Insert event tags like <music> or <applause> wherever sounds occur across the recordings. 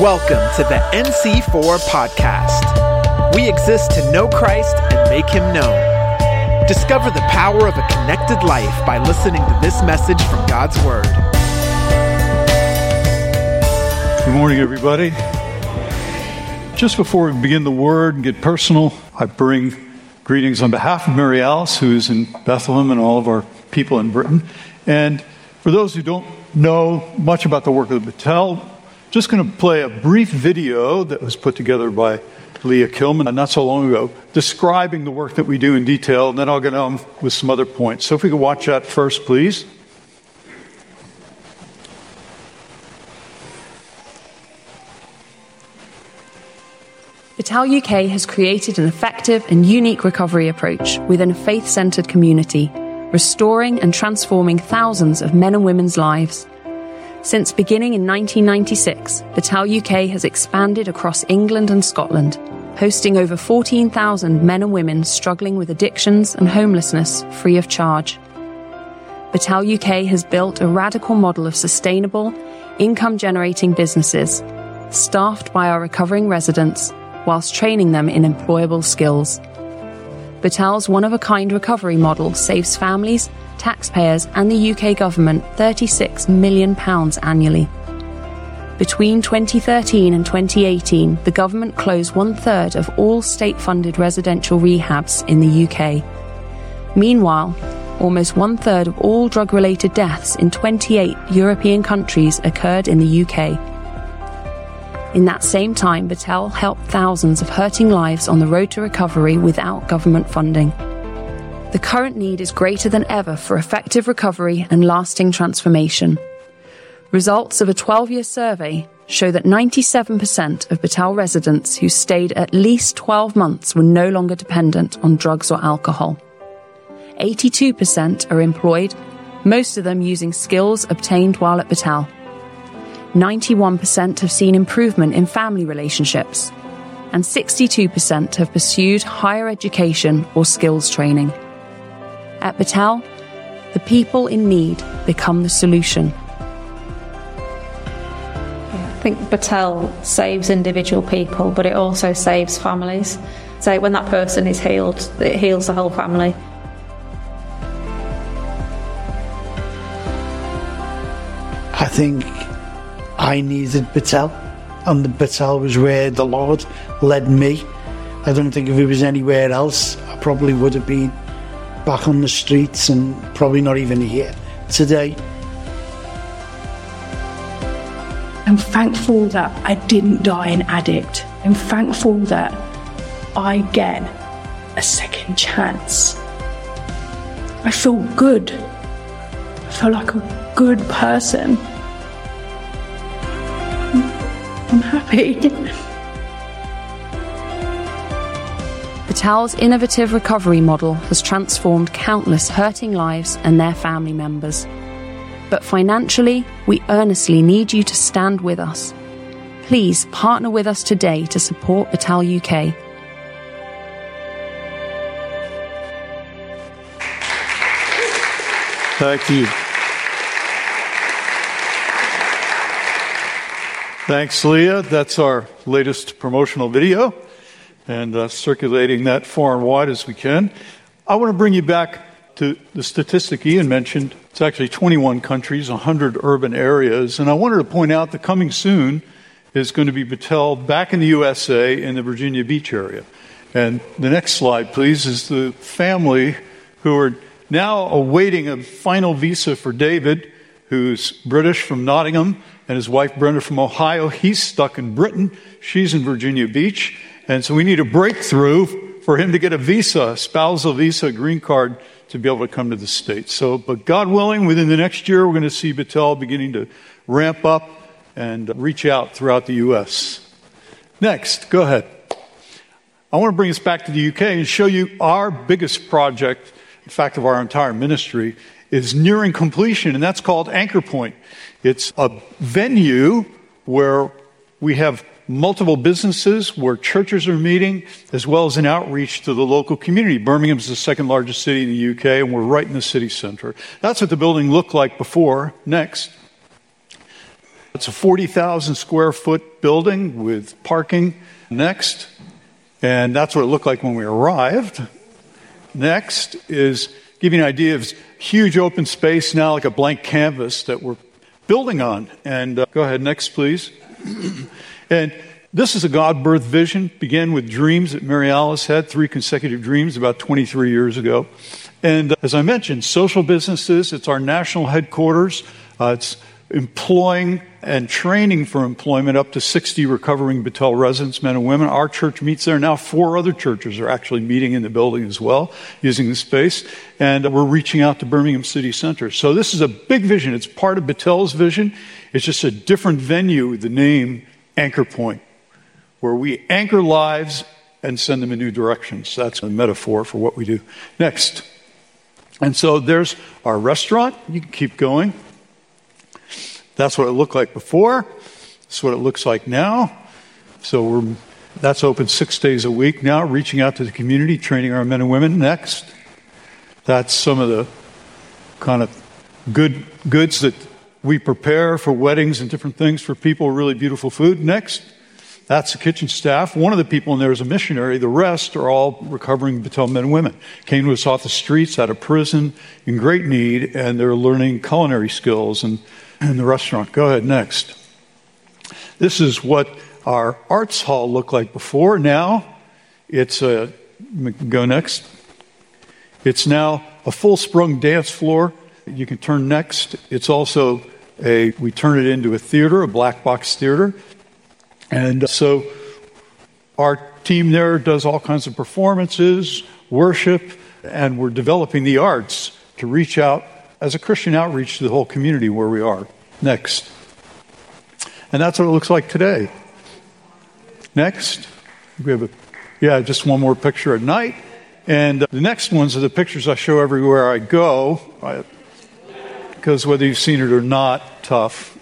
Welcome to the NC4 podcast. We exist to know Christ and make him known. Discover the power of a connected life by listening to this message from God's Word. Good morning, everybody. Just before we begin the Word and get personal, I bring greetings on behalf of Mary Alice, who is in Bethlehem, and all of our people in Britain. And for those who don't know much about the work of the Betel, just going to play a brief video that was put together by Leah Kilman uh, not so long ago, describing the work that we do in detail, and then I'll get on with some other points. So if we could watch that first, please. Betel UK has created an effective and unique recovery approach within a faith centered community, restoring and transforming thousands of men and women's lives. Since beginning in 1996, Betel UK has expanded across England and Scotland, hosting over 14,000 men and women struggling with addictions and homelessness free of charge. Betel UK has built a radical model of sustainable, income generating businesses, staffed by our recovering residents, whilst training them in employable skills. Betel's one of a kind recovery model saves families, taxpayers, and the UK government £36 million annually. Between 2013 and 2018, the government closed one third of all state funded residential rehabs in the UK. Meanwhile, almost one third of all drug related deaths in 28 European countries occurred in the UK. In that same time, Betel helped thousands of hurting lives on the road to recovery without government funding. The current need is greater than ever for effective recovery and lasting transformation. Results of a 12 year survey show that 97% of Betel residents who stayed at least 12 months were no longer dependent on drugs or alcohol. 82% are employed, most of them using skills obtained while at Betel. 91% have seen improvement in family relationships, and 62% have pursued higher education or skills training. At Betel, the people in need become the solution. I think Betel saves individual people, but it also saves families. So when that person is healed, it heals the whole family. I think I needed Betel, and the Betel was where the Lord led me. I don't think if it was anywhere else, I probably would have been back on the streets and probably not even here today. I'm thankful that I didn't die an addict. I'm thankful that I get a second chance. I feel good. I feel like a good person. I'm happy. <laughs> Betel's innovative recovery model has transformed countless hurting lives and their family members. But financially, we earnestly need you to stand with us. Please partner with us today to support Betel UK. Thank you. Thanks, Leah. That's our latest promotional video and uh, circulating that far and wide as we can. I want to bring you back to the statistic Ian mentioned. It's actually 21 countries, 100 urban areas. And I wanted to point out that coming soon is going to be Betel back in the USA in the Virginia Beach area. And the next slide, please, is the family who are now awaiting a final visa for David, who's British from Nottingham, and his wife Brenda from Ohio. He's stuck in Britain. She's in Virginia Beach. And so we need a breakthrough for him to get a visa, spousal visa, green card to be able to come to the States. So, but God willing, within the next year, we're going to see Betel beginning to ramp up and reach out throughout the U.S. Next, go ahead. I want to bring us back to the UK and show you our biggest project, in fact, of our entire ministry, is nearing completion, and that's called Anchor Point. It's a venue where we have multiple businesses, where churches are meeting, as well as an outreach to the local community. Birmingham is the second largest city in the UK, and we're right in the city center. That's what the building looked like before. Next. It's a 40,000 square foot building with parking. Next. And that's what it looked like when we arrived. Next is giving an idea of huge open space now, like a blank canvas that we're building on. And uh, go ahead, next, please. <clears throat> and this is a God birth vision, began with dreams that Mary Alice had, three consecutive dreams about 23 years ago. And uh, as I mentioned, social businesses, it's our national headquarters. Uh, it's employing and training for employment up to 60 recovering Betel residents, men and women. Our church meets there now. Four other churches are actually meeting in the building as well, using the space. And we're reaching out to Birmingham City Center. So this is a big vision. It's part of Betel's vision. It's just a different venue the name Anchor Point, where we anchor lives and send them in new directions. That's a metaphor for what we do. Next. And so there's our restaurant. You can keep going. That's what it looked like before. That's what it looks like now. So we're, that's open six days a week now, reaching out to the community, training our men and women. Next, that's some of the kind of good goods that we prepare for weddings and different things for people. Really beautiful food. Next, that's the kitchen staff. One of the people in there is a missionary. The rest are all recovering Betel men and women. Came to us off the streets, out of prison, in great need, and they're learning culinary skills and in the restaurant. Go ahead, next. This is what our arts hall looked like before. Now it's a, go next. It's now a full sprung dance floor. You can turn next. It's also a, we turn it into a theater, a black box theater. And uh, so our team there does all kinds of performances, worship, and we're developing the arts to reach out as a Christian outreach to the whole community where we are. Next. And that's what it looks like today. Next. We have a, yeah, just one more picture at night. And uh, the next ones are the pictures I show everywhere I go, because whether you've seen it or not, tough.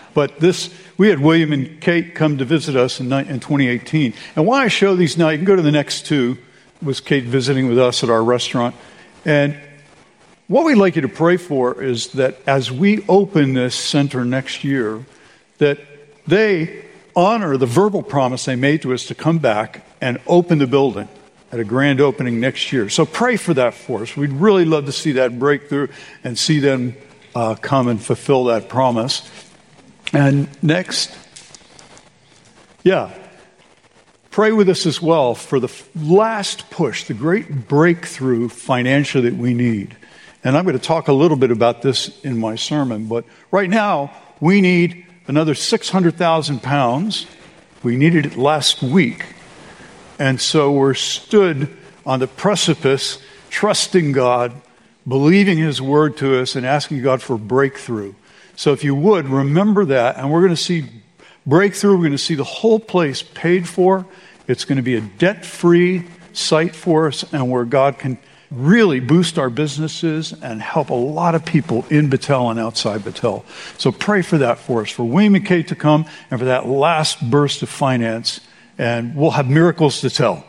<laughs> but this, we had William and Kate come to visit us in, in 2018. And why I show these now, you can go to the next two, was Kate visiting with us at our restaurant. And what we'd like you to pray for is that as we open this center next year, that they honor the verbal promise they made to us to come back and open the building at a grand opening next year. So pray for that for us. We'd really love to see that breakthrough and see them uh, come and fulfill that promise. And next, yeah, pray with us as well for the last push, the great breakthrough financially that we need. And I'm going to talk a little bit about this in my sermon, but right now we need another 600,000 pounds. We needed it last week. And so we're stood on the precipice, trusting God, believing His word to us, and asking God for breakthrough. So if you would, remember that. And we're going to see breakthrough. We're going to see the whole place paid for. It's going to be a debt free site for us, and where God can really boost our businesses and help a lot of people in Betel and outside Betel. So pray for that for us, for and Kate to come and for that last burst of finance. And we'll have miracles to tell.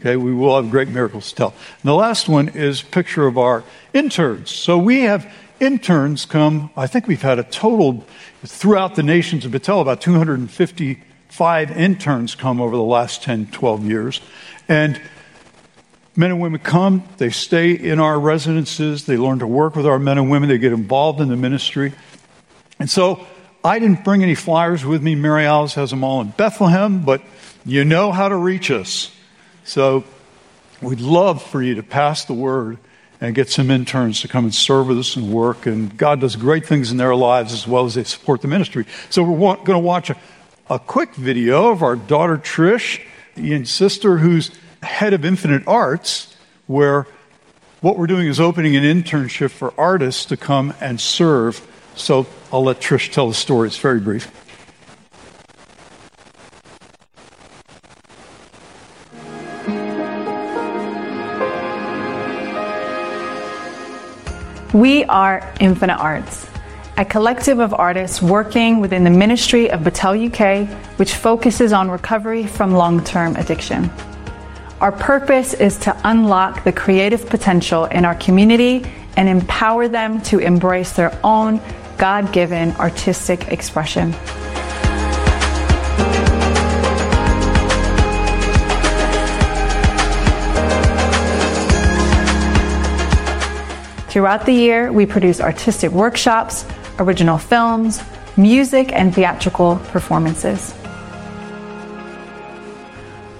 Okay, we will have great miracles to tell. And the last one is picture of our interns. So we have interns come, I think we've had a total throughout the nations of Betel, about 255 interns come over the last 10, 12 years. And Men and women come, they stay in our residences, they learn to work with our men and women, they get involved in the ministry. And so I didn't bring any flyers with me. Mary Alice has them all in Bethlehem, but you know how to reach us. So we'd love for you to pass the word and get some interns to come and serve with us and work. And God does great things in their lives as well as they support the ministry. So we're going to watch a, a quick video of our daughter Trish, Ian's sister, who's head of Infinite Arts, where what we're doing is opening an internship for artists to come and serve. So I'll let Trish tell the story. It's very brief. We are Infinite Arts, a collective of artists working within the ministry of Betel UK, which focuses on recovery from long term addiction. Our purpose is to unlock the creative potential in our community and empower them to embrace their own God given artistic expression. Throughout the year, we produce artistic workshops, original films, music, and theatrical performances.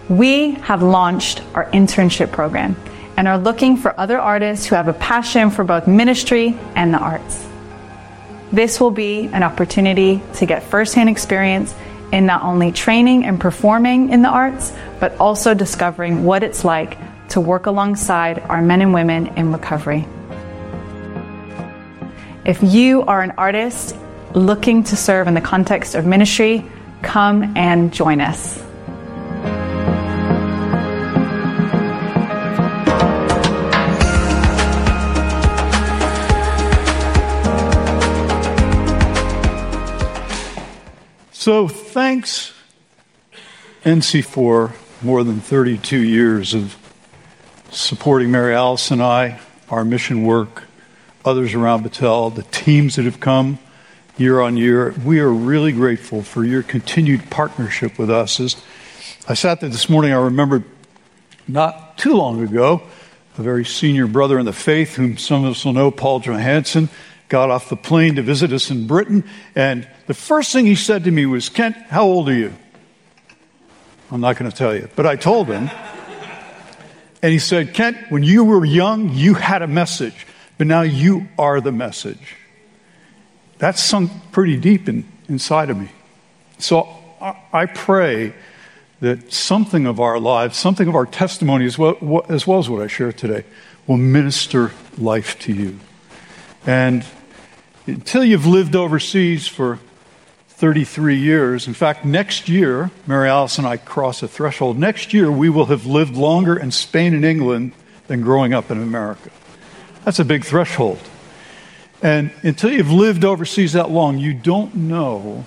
We have launched our internship program and are looking for other artists who have a passion for both ministry and the arts. This will be an opportunity to get firsthand experience in not only training and performing in the arts, but also discovering what it's like to work alongside our men and women in recovery. If you are an artist looking to serve in the context of ministry, come and join us. So, thanks, NC, for more than 32 years of supporting Mary Alice and I, our mission work, others around Betel, the teams that have come year on year. We are really grateful for your continued partnership with us. As I sat there this morning, I remembered not too long ago, a very senior brother in the faith, whom some of us will know, Paul Johansson, got off the plane to visit us in Britain. And the first thing he said to me was, Kent, how old are you? I'm not going to tell you, but I told him. And he said, Kent, when you were young, you had a message but now you are the message. That's sunk pretty deep in, inside of me. So I, I pray that something of our lives, something of our testimony, as well, as well as what I share today, will minister life to you. And until you've lived overseas for 33 years, in fact, next year, Mary Alice and I cross a threshold. Next year, we will have lived longer in Spain and England than growing up in America. That's a big threshold. And until you've lived overseas that long, you don't know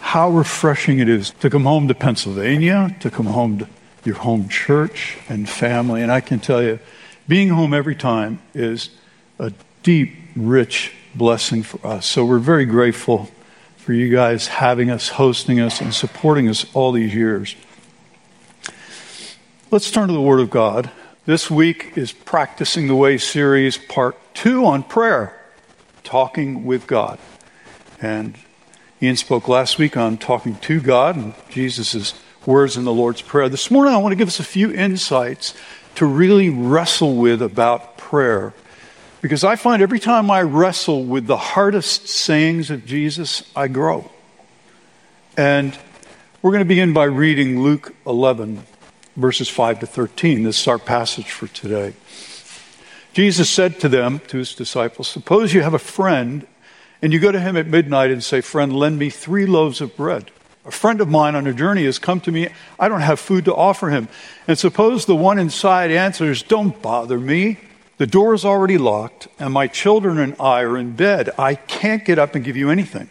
how refreshing it is to come home to Pennsylvania, to come home to your home church and family. And I can tell you, being home every time is a deep, rich blessing for us. So we're very grateful for you guys having us, hosting us, and supporting us all these years. Let's turn to the Word of God. This week is Practicing the Way series, part two on prayer, talking with God. And Ian spoke last week on talking to God and Jesus' words in the Lord's Prayer. This morning, I want to give us a few insights to really wrestle with about prayer. Because I find every time I wrestle with the hardest sayings of Jesus, I grow. And we're going to begin by reading Luke 11, verses 5 to 13. This is our passage for today. Jesus said to them, to his disciples, Suppose you have a friend and you go to him at midnight and say, Friend, lend me three loaves of bread. A friend of mine on a journey has come to me. I don't have food to offer him. And suppose the one inside answers, Don't bother me. The door is already locked, and my children and I are in bed. I can't get up and give you anything.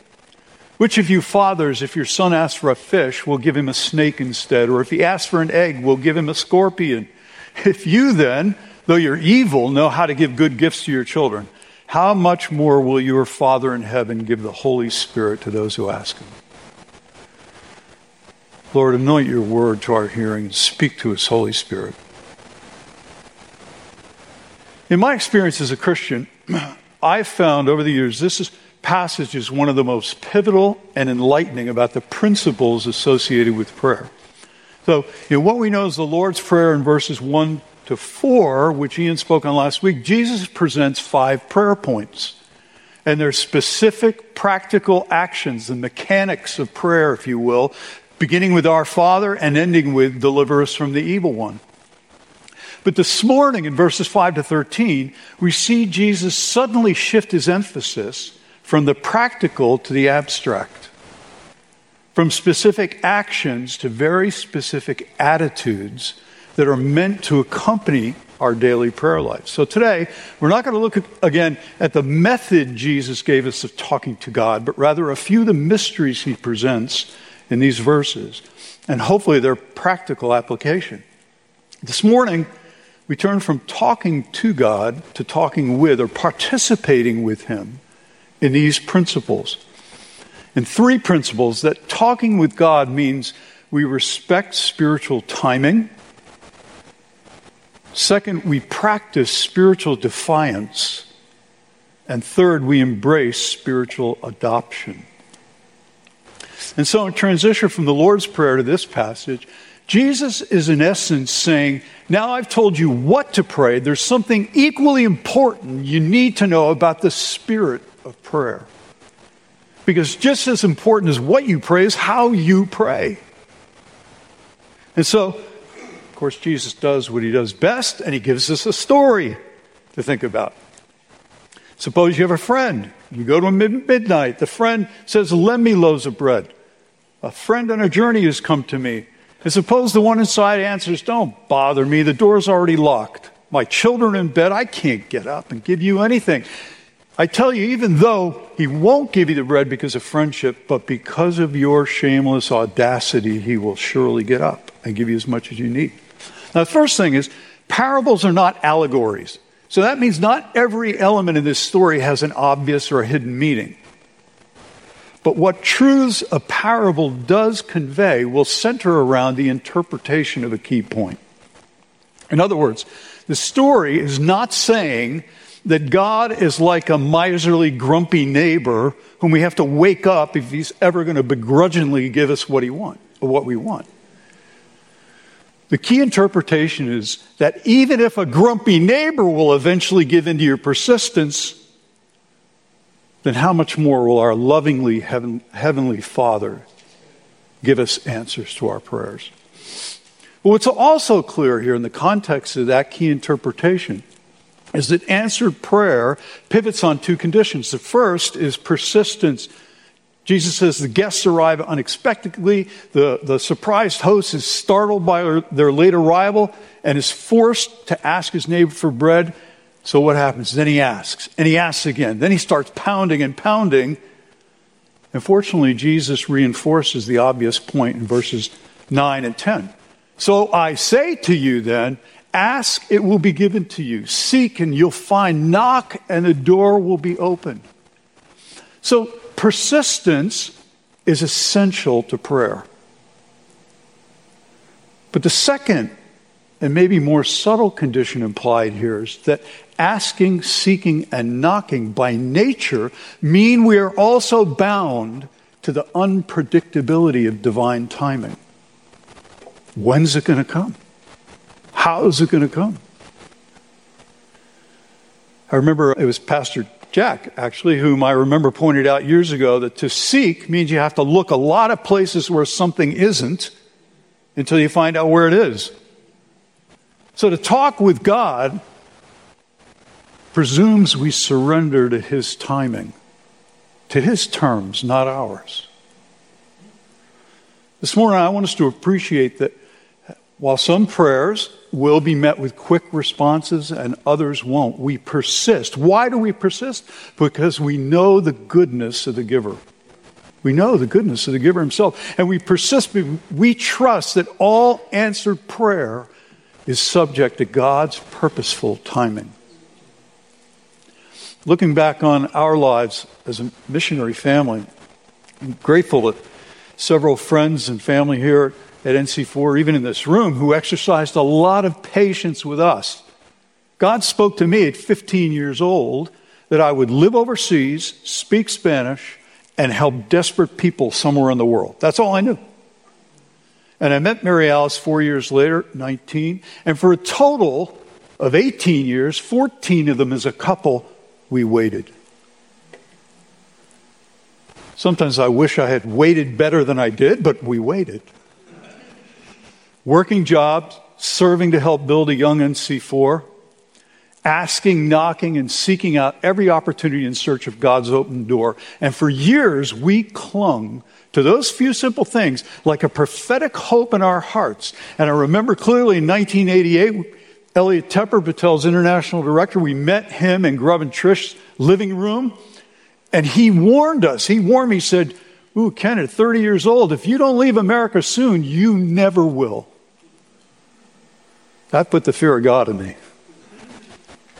Which of you fathers, if your son asks for a fish, will give him a snake instead? Or if he asks for an egg, will give him a scorpion? If you then, though you're evil, know how to give good gifts to your children, how much more will your Father in heaven give the Holy Spirit to those who ask him? Lord, anoint your word to our hearing and speak to us, Holy Spirit. In my experience as a Christian, <clears throat> I've found over the years this is passage is one of the most pivotal and enlightening about the principles associated with prayer. So, you know, what we know is the Lord's Prayer in verses 1 to 4, which Ian spoke on last week, Jesus presents five prayer points. And they're specific practical actions, the mechanics of prayer, if you will, beginning with Our Father and ending with Deliver us from the evil one. But this morning in verses 5 to 13, we see Jesus suddenly shift his emphasis from the practical to the abstract. from specific actions to very specific attitudes that are meant to accompany our daily prayer life. So today, we're not going to look at, again at the method Jesus gave us of talking to God, but rather a few of the mysteries he presents in these verses, and hopefully their practical application. This morning, we turn from talking to God to talking with or participating with Him in these principles. And three principles that talking with God means we respect spiritual timing. Second, we practice spiritual defiance. And third, we embrace spiritual adoption. And so, in transition from the Lord's Prayer to this passage, Jesus is in essence saying, Now I've told you what to pray. There's something equally important you need to know about the spirit of prayer. Because just as important as what you pray is how you pray. And so, of course, Jesus does what he does best, and he gives us a story to think about. Suppose you have a friend. You go to him midnight. The friend says, Lend me loaves of bread. A friend on a journey has come to me. And suppose the one inside answers, Don't bother me. The door's already locked. My children in bed. I can't get up and give you anything. I tell you, even though he won't give you the bread because of friendship, but because of your shameless audacity, he will surely get up and give you as much as you need. Now, the first thing is, parables are not allegories. So that means not every element in this story has an obvious or a hidden meaning. But what truths a parable does convey will center around the interpretation of a key point. In other words, the story is not saying that God is like a miserly, grumpy neighbor whom we have to wake up if he's ever going to begrudgingly give us what he want or what we want. The key interpretation is that even if a grumpy neighbor will eventually give in to your persistence, then how much more will our lovingly heaven, heavenly Father give us answers to our prayers? But what's also clear here in the context of that key interpretation is that answered prayer pivots on two conditions. The first is persistence. Jesus says the guests arrive unexpectedly. The, the surprised host is startled by their late arrival and is forced to ask his neighbor for bread. So what happens? Then he asks, and he asks again. Then he starts pounding and pounding. Unfortunately, Jesus reinforces the obvious point in verses 9 and 10. So I say to you then, Ask, it will be given to you. Seek, and you'll find. Knock, and the door will be open. So, persistence is essential to prayer. But the second, and maybe more subtle condition implied here is that asking, seeking, and knocking by nature mean we are also bound to the unpredictability of divine timing. When's it going to come? How is it going to come? I remember it was Pastor Jack, actually, whom I remember pointed out years ago that to seek means you have to look a lot of places where something isn't until you find out where it is. So to talk with God presumes we surrender to His timing, to His terms, not ours. This morning, I want us to appreciate that while some prayers will be met with quick responses and others won't. We persist. Why do we persist? Because we know the goodness of the giver. We know the goodness of the giver himself. And we persist. We trust that all answered prayer is subject to God's purposeful timing. Looking back on our lives as a missionary family, I'm grateful that several friends and family here at NC4, even in this room, who exercised a lot of patience with us. God spoke to me at 15 years old that I would live overseas, speak Spanish, and help desperate people somewhere in the world. That's all I knew. And I met Mary Alice four years later, 19, and for a total of 18 years, 14 of them as a couple, we waited. Sometimes I wish I had waited better than I did, but we waited working jobs, serving to help build a young NC4, asking, knocking, and seeking out every opportunity in search of God's open door. And for years, we clung to those few simple things like a prophetic hope in our hearts. And I remember clearly in 1988, Elliot Tepper, Betel's international director, we met him in Grub and Trish's living room, and he warned us. He warned me, he said, Ooh, Ken, at 30 years old, if you don't leave America soon, you never will. That put the fear of God in me.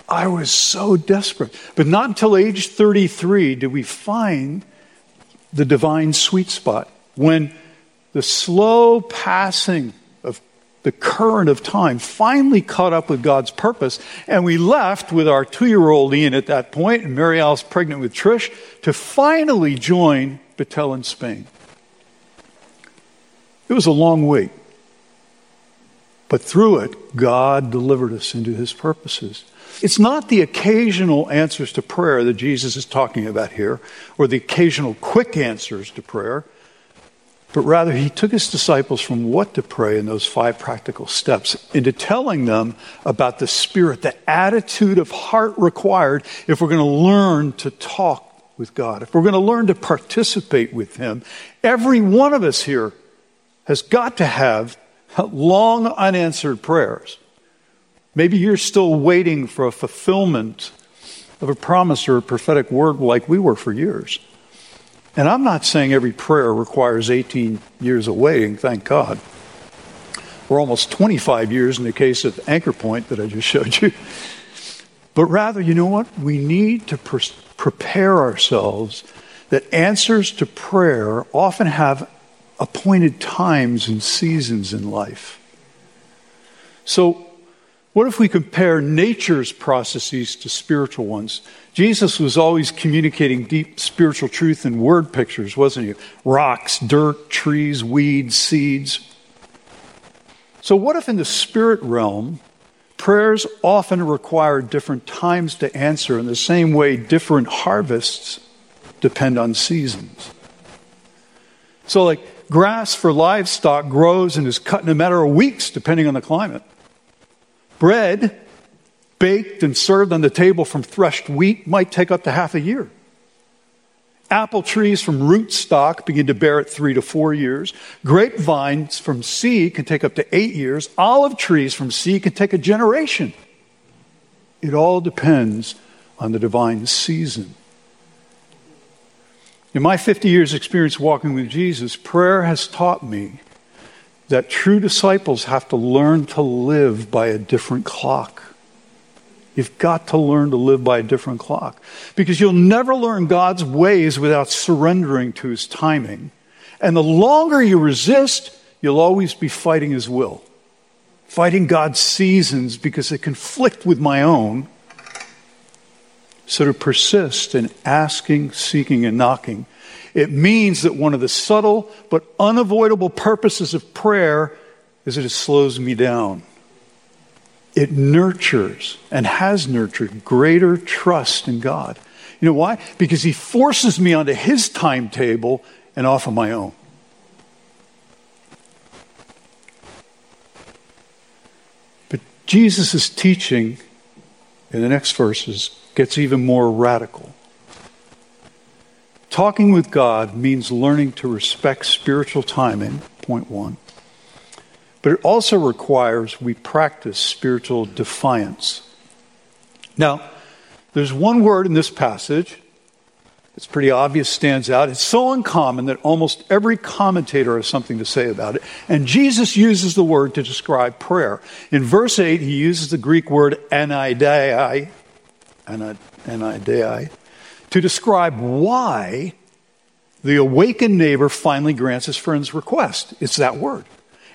I was so desperate. But not until age 33 did we find the divine sweet spot when the slow passing of the current of time finally caught up with God's purpose. And we left with our two year old Ian at that point, and Mary Alice pregnant with Trish, to finally join Betel in Spain. It was a long wait. But through it, God delivered us into his purposes. It's not the occasional answers to prayer that Jesus is talking about here, or the occasional quick answers to prayer, but rather he took his disciples from what to pray in those five practical steps into telling them about the spirit, the attitude of heart required if we're going to learn to talk with God, if we're going to learn to participate with him. Every one of us here has got to have long unanswered prayers. Maybe you're still waiting for a fulfillment of a promise or a prophetic word like we were for years. And I'm not saying every prayer requires 18 years of waiting, thank God. We're almost 25 years in the case of Anchor Point that I just showed you. But rather, you know what? We need to pre- prepare ourselves that answers to prayer often have appointed times and seasons in life. So, what if we compare nature's processes to spiritual ones? Jesus was always communicating deep spiritual truth in word pictures, wasn't he? Rocks, dirt, trees, weeds, seeds. So, what if in the spirit realm, prayers often require different times to answer in the same way different harvests depend on seasons? So, like grass for livestock grows and is cut in a matter of weeks, depending on the climate. Bread baked and served on the table from threshed wheat might take up to half a year. Apple trees from root stock begin to bear at three to four years. Grapevines from seed can take up to eight years. Olive trees from seed can take a generation. It all depends on the divine season. In my 50 years' experience walking with Jesus, prayer has taught me that true disciples have to learn to live by a different clock. You've got to learn to live by a different clock because you'll never learn God's ways without surrendering to His timing. And the longer you resist, you'll always be fighting His will, fighting God's seasons because they conflict with my own. So to persist in asking, seeking, and knocking it means that one of the subtle but unavoidable purposes of prayer is that it slows me down. It nurtures and has nurtured greater trust in God. You know why? Because He forces me onto His timetable and off of my own. But Jesus' is teaching in the next verses gets even more radical. Talking with God means learning to respect spiritual timing, point one. But it also requires we practice spiritual defiance. Now, there's one word in this passage it's pretty obvious, stands out. It's so uncommon that almost every commentator has something to say about it. And Jesus uses the word to describe prayer. In verse 8, he uses the Greek word anaidai, anaidai to describe why the awakened neighbor finally grants his friend's request. It's that word.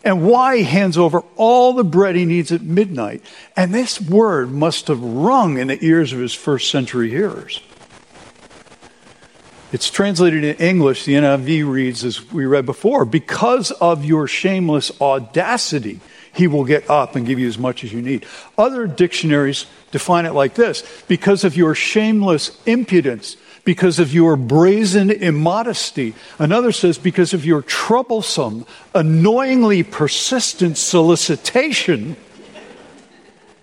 And why he hands over all the bread he needs at midnight. And this word must have rung in the ears of his first century hearers. It's translated in English, the NIV reads, as we read before, because of your shameless audacity, he will get up and give you as much as you need. Other dictionaries define it like this because of your shameless impudence, because of your brazen immodesty. Another says because of your troublesome, annoyingly persistent solicitation,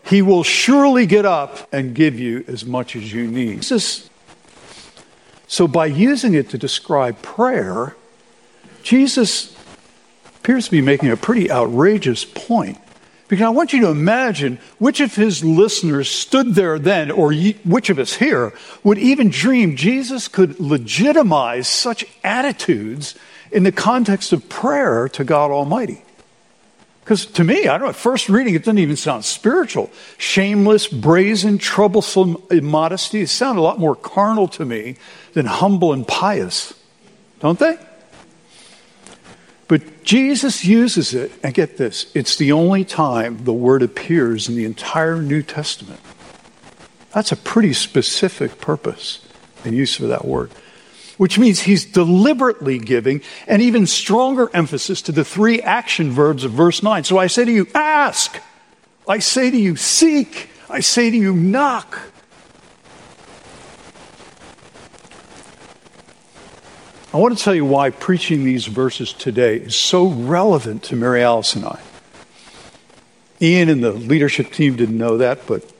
he will surely get up and give you as much as you need. So, by using it to describe prayer, Jesus appears to be making a pretty outrageous point. Because I want you to imagine which of his listeners stood there then, or which of us here would even dream Jesus could legitimize such attitudes in the context of prayer to God Almighty. Because to me, I don't know, at first reading, it doesn't even sound spiritual. Shameless, brazen, troublesome immodesty. It sound a lot more carnal to me than humble and pious. Don't they? But Jesus uses it, and get this, it's the only time the word appears in the entire New Testament. That's a pretty specific purpose and use for that word which means he's deliberately giving an even stronger emphasis to the three action verbs of verse 9. So I say to you, ask. I say to you, seek. I say to you, knock. I want to tell you why preaching these verses today is so relevant to Mary Alice and I. Ian and the leadership team didn't know that, but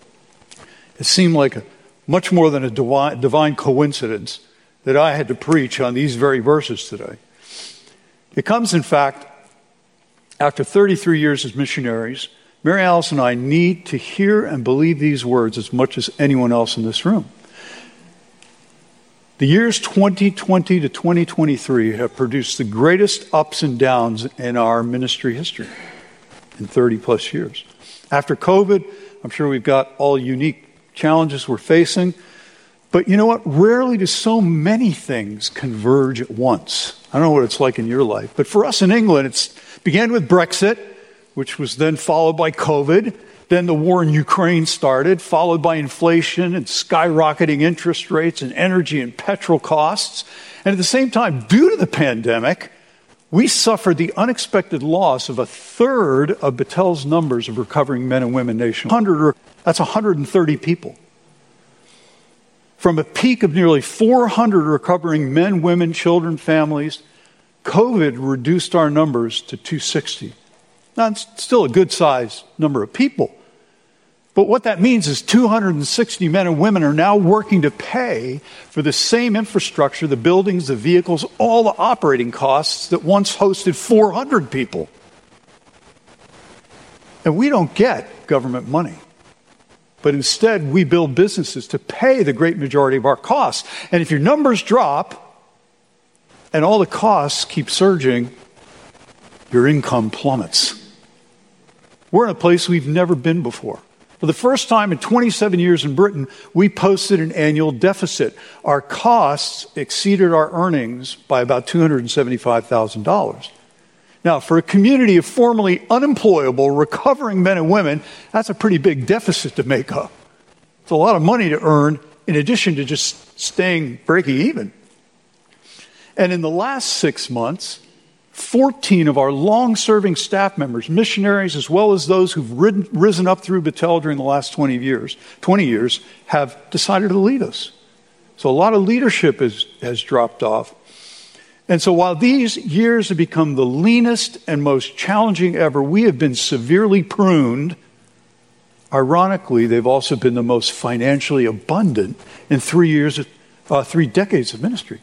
it seemed like a, much more than a divine, divine coincidence that I had to preach on these very verses today. It comes, in fact, after 33 years as missionaries. Mary Alice and I need to hear and believe these words as much as anyone else in this room. The years 2020 to 2023 have produced the greatest ups and downs in our ministry history in 30 plus years. After COVID, I'm sure we've got all unique challenges we're facing. But you know what? Rarely do so many things converge at once. I don't know what it's like in your life, but for us in England, it began with Brexit, which was then followed by COVID. Then the war in Ukraine started, followed by inflation and skyrocketing interest rates and energy and petrol costs. And at the same time, due to the pandemic, we suffered the unexpected loss of a third of Bethel's numbers of recovering men and women nationwide. That's 130 people. From a peak of nearly 400 recovering men, women, children, families, COVID reduced our numbers to 260. Now, it's still a good sized number of people. But what that means is 260 men and women are now working to pay for the same infrastructure, the buildings, the vehicles, all the operating costs that once hosted 400 people. And we don't get government money but instead we build businesses to pay the great majority of our costs. And if your numbers drop and all the costs keep surging, your income plummets. We're in a place we've never been before. For the first time in 27 years in Britain, we posted an annual deficit. Our costs exceeded our earnings by about $275,000. Now, for a community of formerly unemployable, recovering men and women, that's a pretty big deficit to make up. It's a lot of money to earn in addition to just staying breaking even. And in the last six months, 14 of our long serving staff members, missionaries, as well as those who've ridden, risen up through Bethel during the last 20 years, 20 years, have decided to leave us. So a lot of leadership is, has dropped off. And so while these years have become the leanest and most challenging ever, we have been severely pruned. Ironically, they've also been the most financially abundant in three years, uh, three decades of ministry.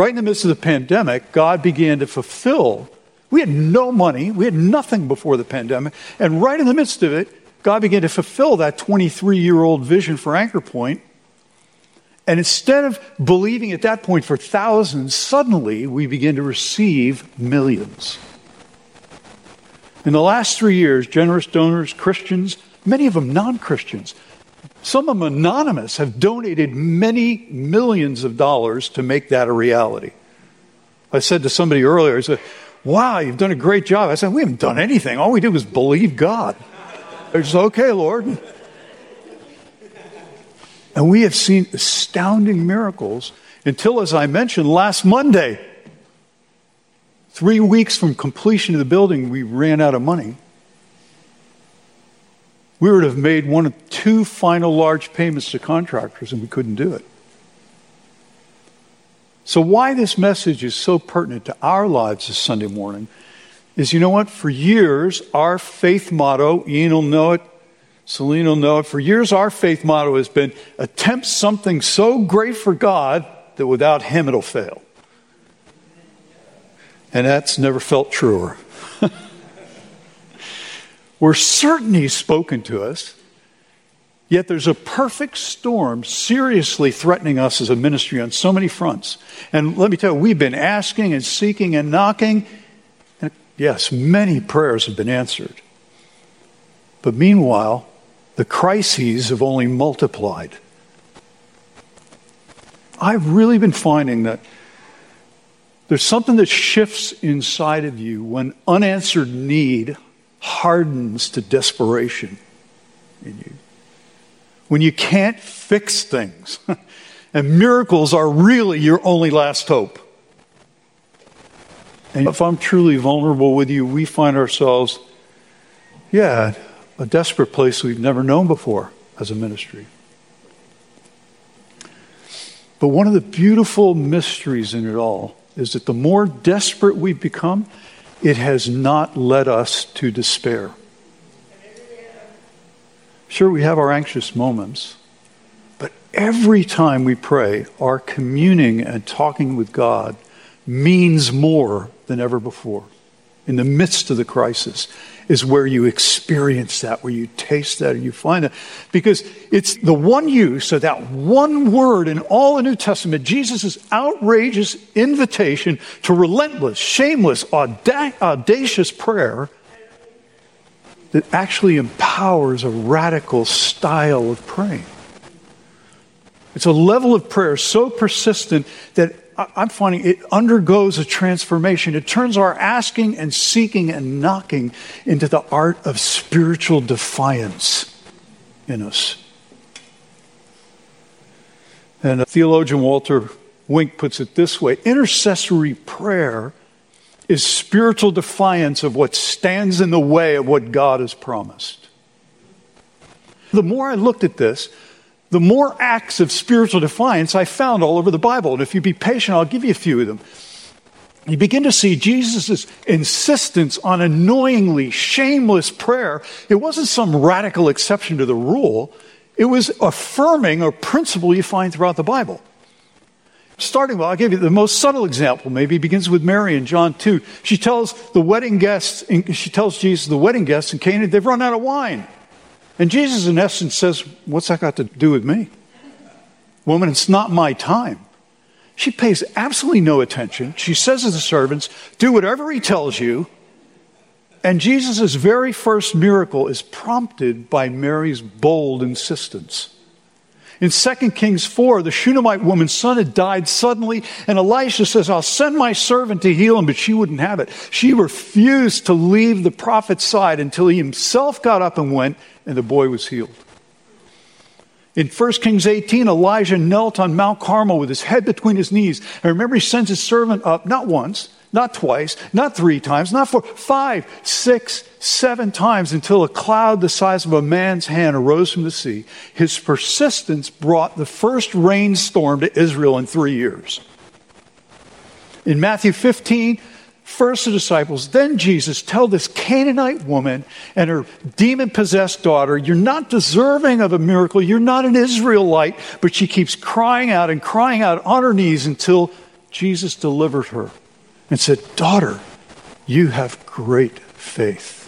Right in the midst of the pandemic, God began to fulfill. We had no money, we had nothing before the pandemic, and right in the midst of it, God began to fulfill that 23 year old vision for Anchor Point. And instead of believing at that point for thousands, suddenly we begin to receive millions. In the last three years, generous donors, Christians, many of them non Christians, some of them anonymous, have donated many millions of dollars to make that a reality. I said to somebody earlier, I said, Wow, you've done a great job. I said, We haven't done anything. All we did was believe God. I said, Okay, Lord. And we have seen astounding miracles until, as I mentioned, last Monday, three weeks from completion of the building, we ran out of money. We would have made one of two final large payments to contractors, and we couldn't do it. So, why this message is so pertinent to our lives this Sunday morning is you know what? For years, our faith motto, Ian will know it, Celine will know it. For years, our faith motto has been attempt something so great for God that without Him it'll fail. And that's never felt truer. <laughs> We're certain He's spoken to us, yet there's a perfect storm seriously threatening us as a ministry on so many fronts. And let me tell you, we've been asking and seeking and knocking. And yes, many prayers have been answered. But meanwhile, the crises have only multiplied. I've really been finding that there's something that shifts inside of you when unanswered need hardens to desperation in you. When you can't fix things, <laughs> and miracles are really your only last hope. And if I'm truly vulnerable with you, we find ourselves, yeah, a desperate place we've never known before as a ministry. But one of the beautiful mysteries in it all is that the more desperate we become, it has not led us to despair. Sure, we have our anxious moments, but every time we pray, our communing and talking with God means more than ever before in the midst of the crisis is where you experience that, where you taste that, and you find it. Because it's the one use of that one word in all the New Testament, Jesus' outrageous invitation to relentless, shameless, audacious prayer that actually empowers a radical style of praying. It's a level of prayer so persistent that I'm finding it undergoes a transformation. It turns our asking and seeking and knocking into the art of spiritual defiance in us. And theologian Walter Wink puts it this way intercessory prayer is spiritual defiance of what stands in the way of what God has promised. The more I looked at this, the more acts of spiritual defiance I found all over the Bible. And if you be patient, I'll give you a few of them. You begin to see Jesus' insistence on annoyingly shameless prayer. It wasn't some radical exception to the rule, it was affirming a principle you find throughout the Bible. Starting well, I'll give you the most subtle example, maybe begins with Mary in John 2. She tells the wedding guests, she tells Jesus, the wedding guests in Cana, they've run out of wine. And Jesus, in essence, says, What's that got to do with me? Woman, it's not my time. She pays absolutely no attention. She says to the servants, Do whatever he tells you. And Jesus' very first miracle is prompted by Mary's bold insistence. In 2 Kings 4, the Shunammite woman's son had died suddenly, and Elisha says, I'll send my servant to heal him, but she wouldn't have it. She refused to leave the prophet's side until he himself got up and went, and the boy was healed. In 1 Kings 18, Elijah knelt on Mount Carmel with his head between his knees. And remember, he sends his servant up not once, not twice, not three times, not four, five, six, seven times until a cloud the size of a man's hand arose from the sea. His persistence brought the first rainstorm to Israel in three years. In Matthew 15, first the disciples, then Jesus tell this Canaanite woman and her demon possessed daughter, You're not deserving of a miracle. You're not an Israelite. But she keeps crying out and crying out on her knees until Jesus delivered her and said, Daughter, you have great faith.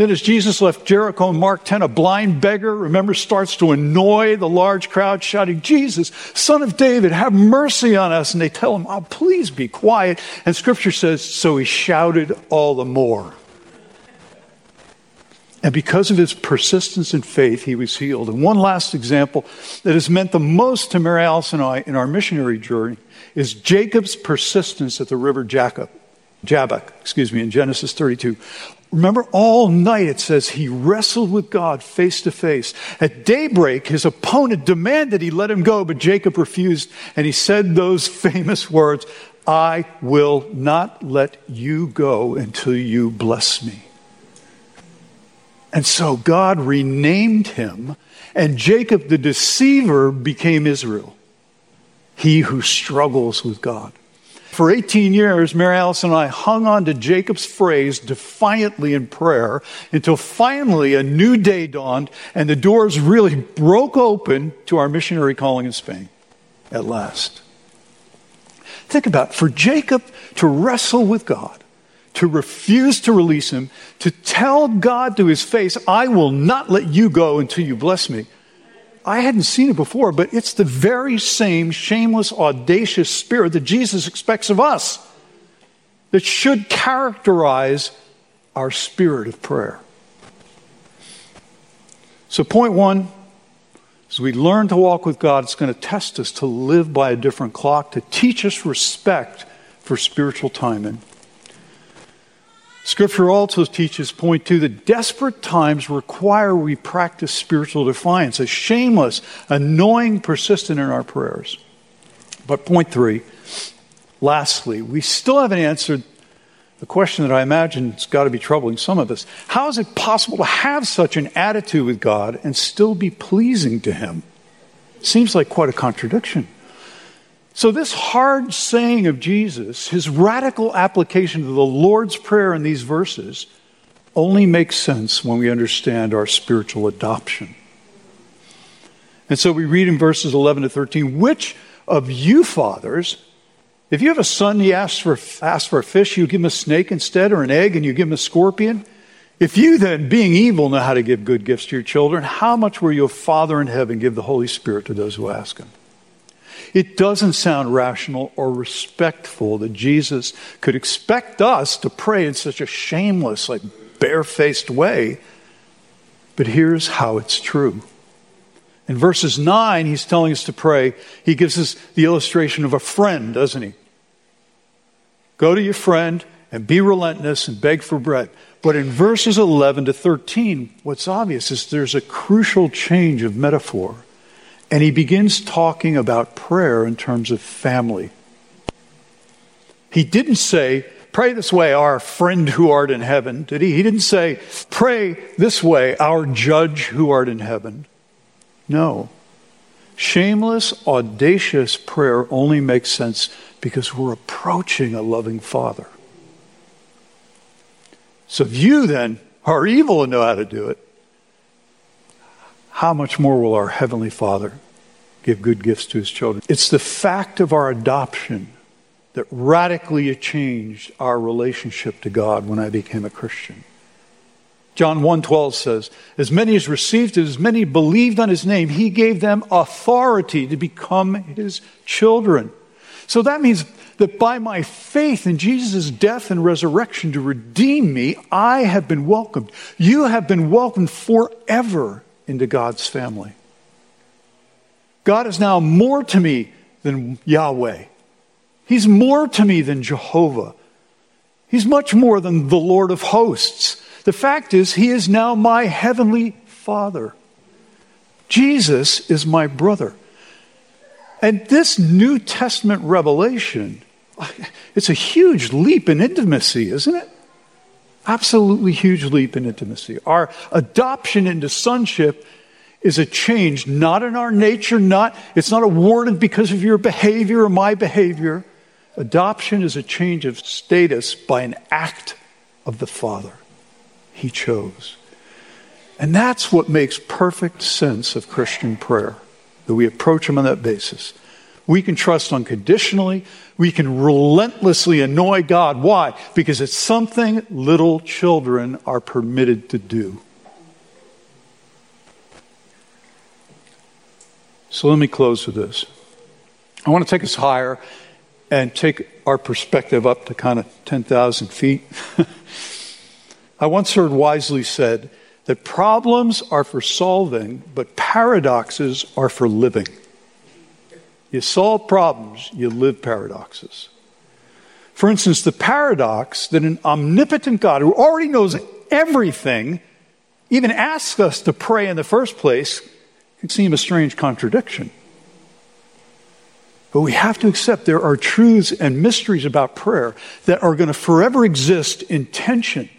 Then, as Jesus left Jericho in Mark 10, a blind beggar, remember, starts to annoy the large crowd, shouting, Jesus, son of David, have mercy on us. And they tell him, Oh, please be quiet. And scripture says, So he shouted all the more. And because of his persistence and faith, he was healed. And one last example that has meant the most to Mary Alice and I in our missionary journey is Jacob's persistence at the river Jacob, Jabbok, excuse me, in Genesis 32. Remember, all night it says he wrestled with God face to face. At daybreak, his opponent demanded he let him go, but Jacob refused, and he said those <laughs> famous words I will not let you go until you bless me. And so God renamed him, and Jacob the deceiver became Israel, he who struggles with God. For 18 years, Mary Alice and I hung on to Jacob's phrase defiantly in prayer until finally a new day dawned and the doors really broke open to our missionary calling in Spain at last. Think about it. For Jacob to wrestle with God, to refuse to release him, to tell God to his face, I will not let you go until you bless me. I hadn't seen it before, but it's the very same shameless, audacious spirit that Jesus expects of us that should characterize our spirit of prayer. So, point one as we learn to walk with God, it's going to test us to live by a different clock, to teach us respect for spiritual timing. Scripture also teaches, point two, that desperate times require we practice spiritual defiance, a shameless, annoying, persistent in our prayers. But point three, lastly, we still haven't answered the question that I imagine has got to be troubling some of us. How is it possible to have such an attitude with God and still be pleasing to Him? Seems like quite a contradiction. So, this hard saying of Jesus, his radical application of the Lord's Prayer in these verses, only makes sense when we understand our spiritual adoption. And so we read in verses 11 to 13 which of you fathers, if you have a son, he asks for, asks for a fish, you give him a snake instead, or an egg, and you give him a scorpion? If you then, being evil, know how to give good gifts to your children, how much will your Father in heaven give the Holy Spirit to those who ask him? It doesn't sound rational or respectful that Jesus could expect us to pray in such a shameless, like barefaced way. But here's how it's true. In verses 9, he's telling us to pray. He gives us the illustration of a friend, doesn't he? Go to your friend and be relentless and beg for bread. But in verses 11 to 13, what's obvious is there's a crucial change of metaphor. And he begins talking about prayer in terms of family. He didn't say, Pray this way, our friend who art in heaven, did he? He didn't say, Pray this way, our judge who art in heaven. No. Shameless, audacious prayer only makes sense because we're approaching a loving Father. So if you then are evil and know how to do it, how much more will our Heavenly Father give good gifts to His children? It's the fact of our adoption that radically changed our relationship to God when I became a Christian. John 1:12 says, "As many as received as many believed on his name, he gave them authority to become his children." So that means that by my faith in Jesus' death and resurrection to redeem me, I have been welcomed. You have been welcomed forever into God's family. God is now more to me than Yahweh. He's more to me than Jehovah. He's much more than the Lord of hosts. The fact is, He is now my heavenly Father. Jesus is my brother. And this New Testament revelation, <laughs> it's a huge leap in intimacy, isn't it? Absolutely huge leap in intimacy. Our adoption into sonship is a change not in our nature, not it's not awarded because of your behavior or my behavior. Adoption is a change of status by an act of the Father. He chose. And that's what makes perfect sense of Christian prayer, that we approach Him on that basis. We can trust unconditionally. We can relentlessly annoy God. Why? Because it's something little children are permitted to do. So let me close with this. I want to take us higher and take our perspective up to kind of 10,000 feet. <laughs> I once heard wisely said that problems are for solving, but paradoxes are for living. You solve problems, you live paradoxes. For instance, the paradox that an omnipotent God who already knows everything even asks us to pray in the first place can seem a strange contradiction. But we have to accept there are truths and mysteries about prayer that are going to forever exist in tension.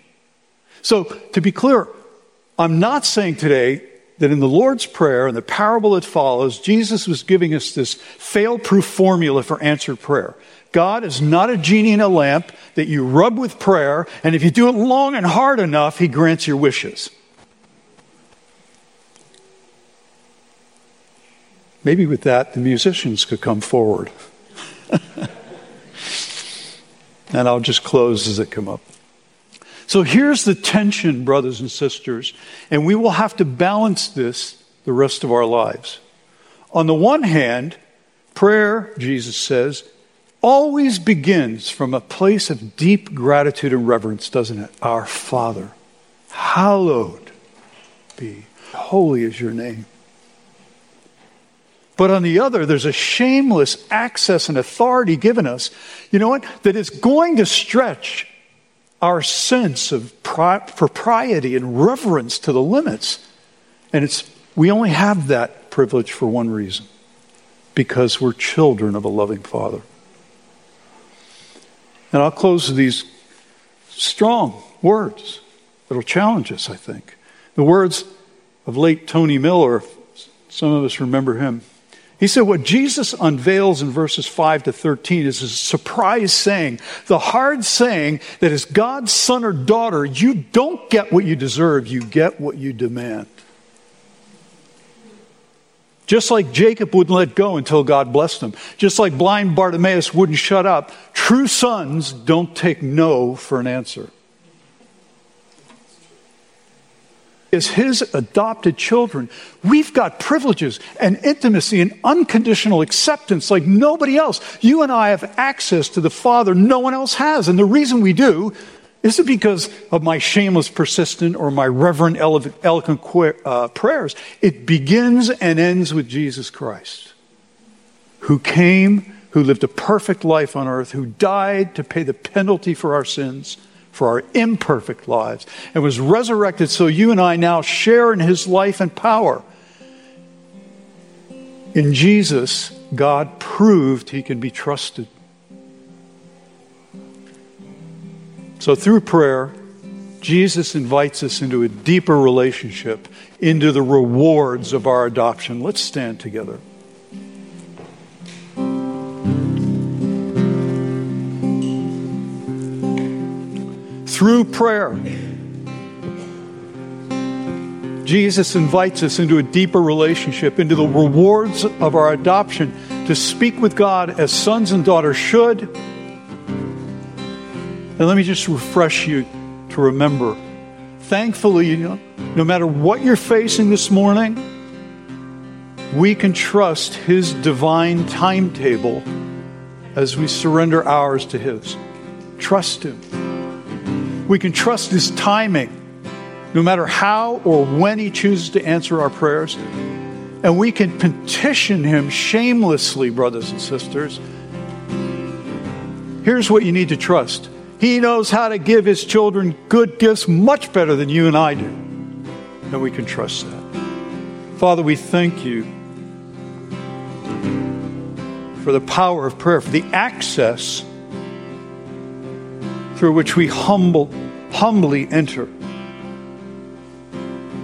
So, to be clear, I'm not saying today that in the Lord's Prayer and the parable that follows, Jesus was giving us this fail proof formula for answered prayer. God is not a genie in a lamp that you rub with prayer, and if you do it long and hard enough, he grants your wishes. Maybe with that, the musicians could come forward. <laughs> And I'll just close as it come up. So here's the tension, brothers and sisters, and we will have to balance this the rest of our lives. On the one hand, prayer, Jesus says, always begins from a place of deep gratitude and reverence, doesn't it? Our Father, hallowed be, holy is your name. But on the other, there's a shameless access and authority given us, you know what, that is going to stretch our sense of propriety and reverence to the limits. And it's, we only have that privilege for one reason because we're children of a loving Father. And I'll close with these strong words that'll challenge us, I think. The words of late Tony Miller, some of us remember him. He said, What Jesus unveils in verses 5 to 13 is a surprise saying, the hard saying that as God's son or daughter, you don't get what you deserve, you get what you demand. Just like Jacob wouldn't let go until God blessed him, just like blind Bartimaeus wouldn't shut up, true sons don't take no for an answer. As his adopted children, we've got privileges and intimacy and unconditional acceptance like nobody else. You and I have access to the Father no one else has. And the reason we do is it because of my shameless, persistent, or my reverent, eloquent uh, prayers? It begins and ends with Jesus Christ, who came, who lived a perfect life on earth, who died to pay the penalty for our sins, for our imperfect lives, and was resurrected so you and I now share in his life and power. In Jesus, God proved he can be trusted. So, through prayer, Jesus invites us into a deeper relationship, into the rewards of our adoption. Let's stand together. Through prayer, Jesus invites us into a deeper relationship, into the rewards of our adoption, to speak with God as sons and daughters should and let me just refresh you to remember. Thankfully, you know, no matter what you're facing this morning, we can trust His divine timetable as we surrender ours to His. Trust Him. We can trust His timing, no matter how or when He chooses to answer our prayers. And we can petition Him shamelessly, brothers and sisters. Here's what you need to trust he knows how to give his children good gifts much better than you and I do. And we can trust that. Father, we thank you for the power of prayer, for the access through which we humble, humbly enter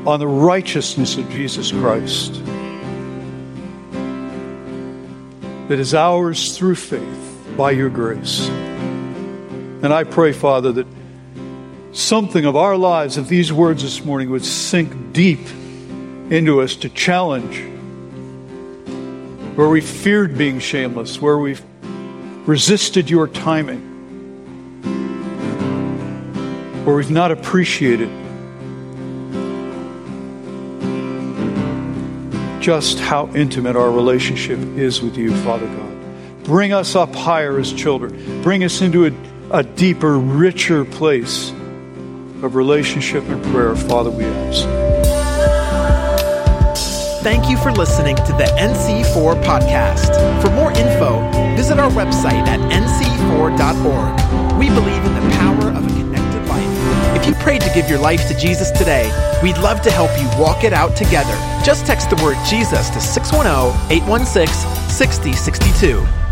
on the righteousness of Jesus Christ that is ours through faith by your grace. And I pray, Father, that something of our lives, of these words this morning, would sink deep into us to challenge where we feared being shameless, where we've resisted your timing, where we've not appreciated just how intimate our relationship is with you, Father God. Bring us up higher as children. Bring us into a a deeper, richer place of relationship and prayer, Father, we ask. Thank you for listening to the NC4 podcast. For more info, visit our website at nc4.org. We believe in the You prayed to give your life to Jesus today, we'd love to help you walk it out together. Just text the word Jesus to 610 816 6062.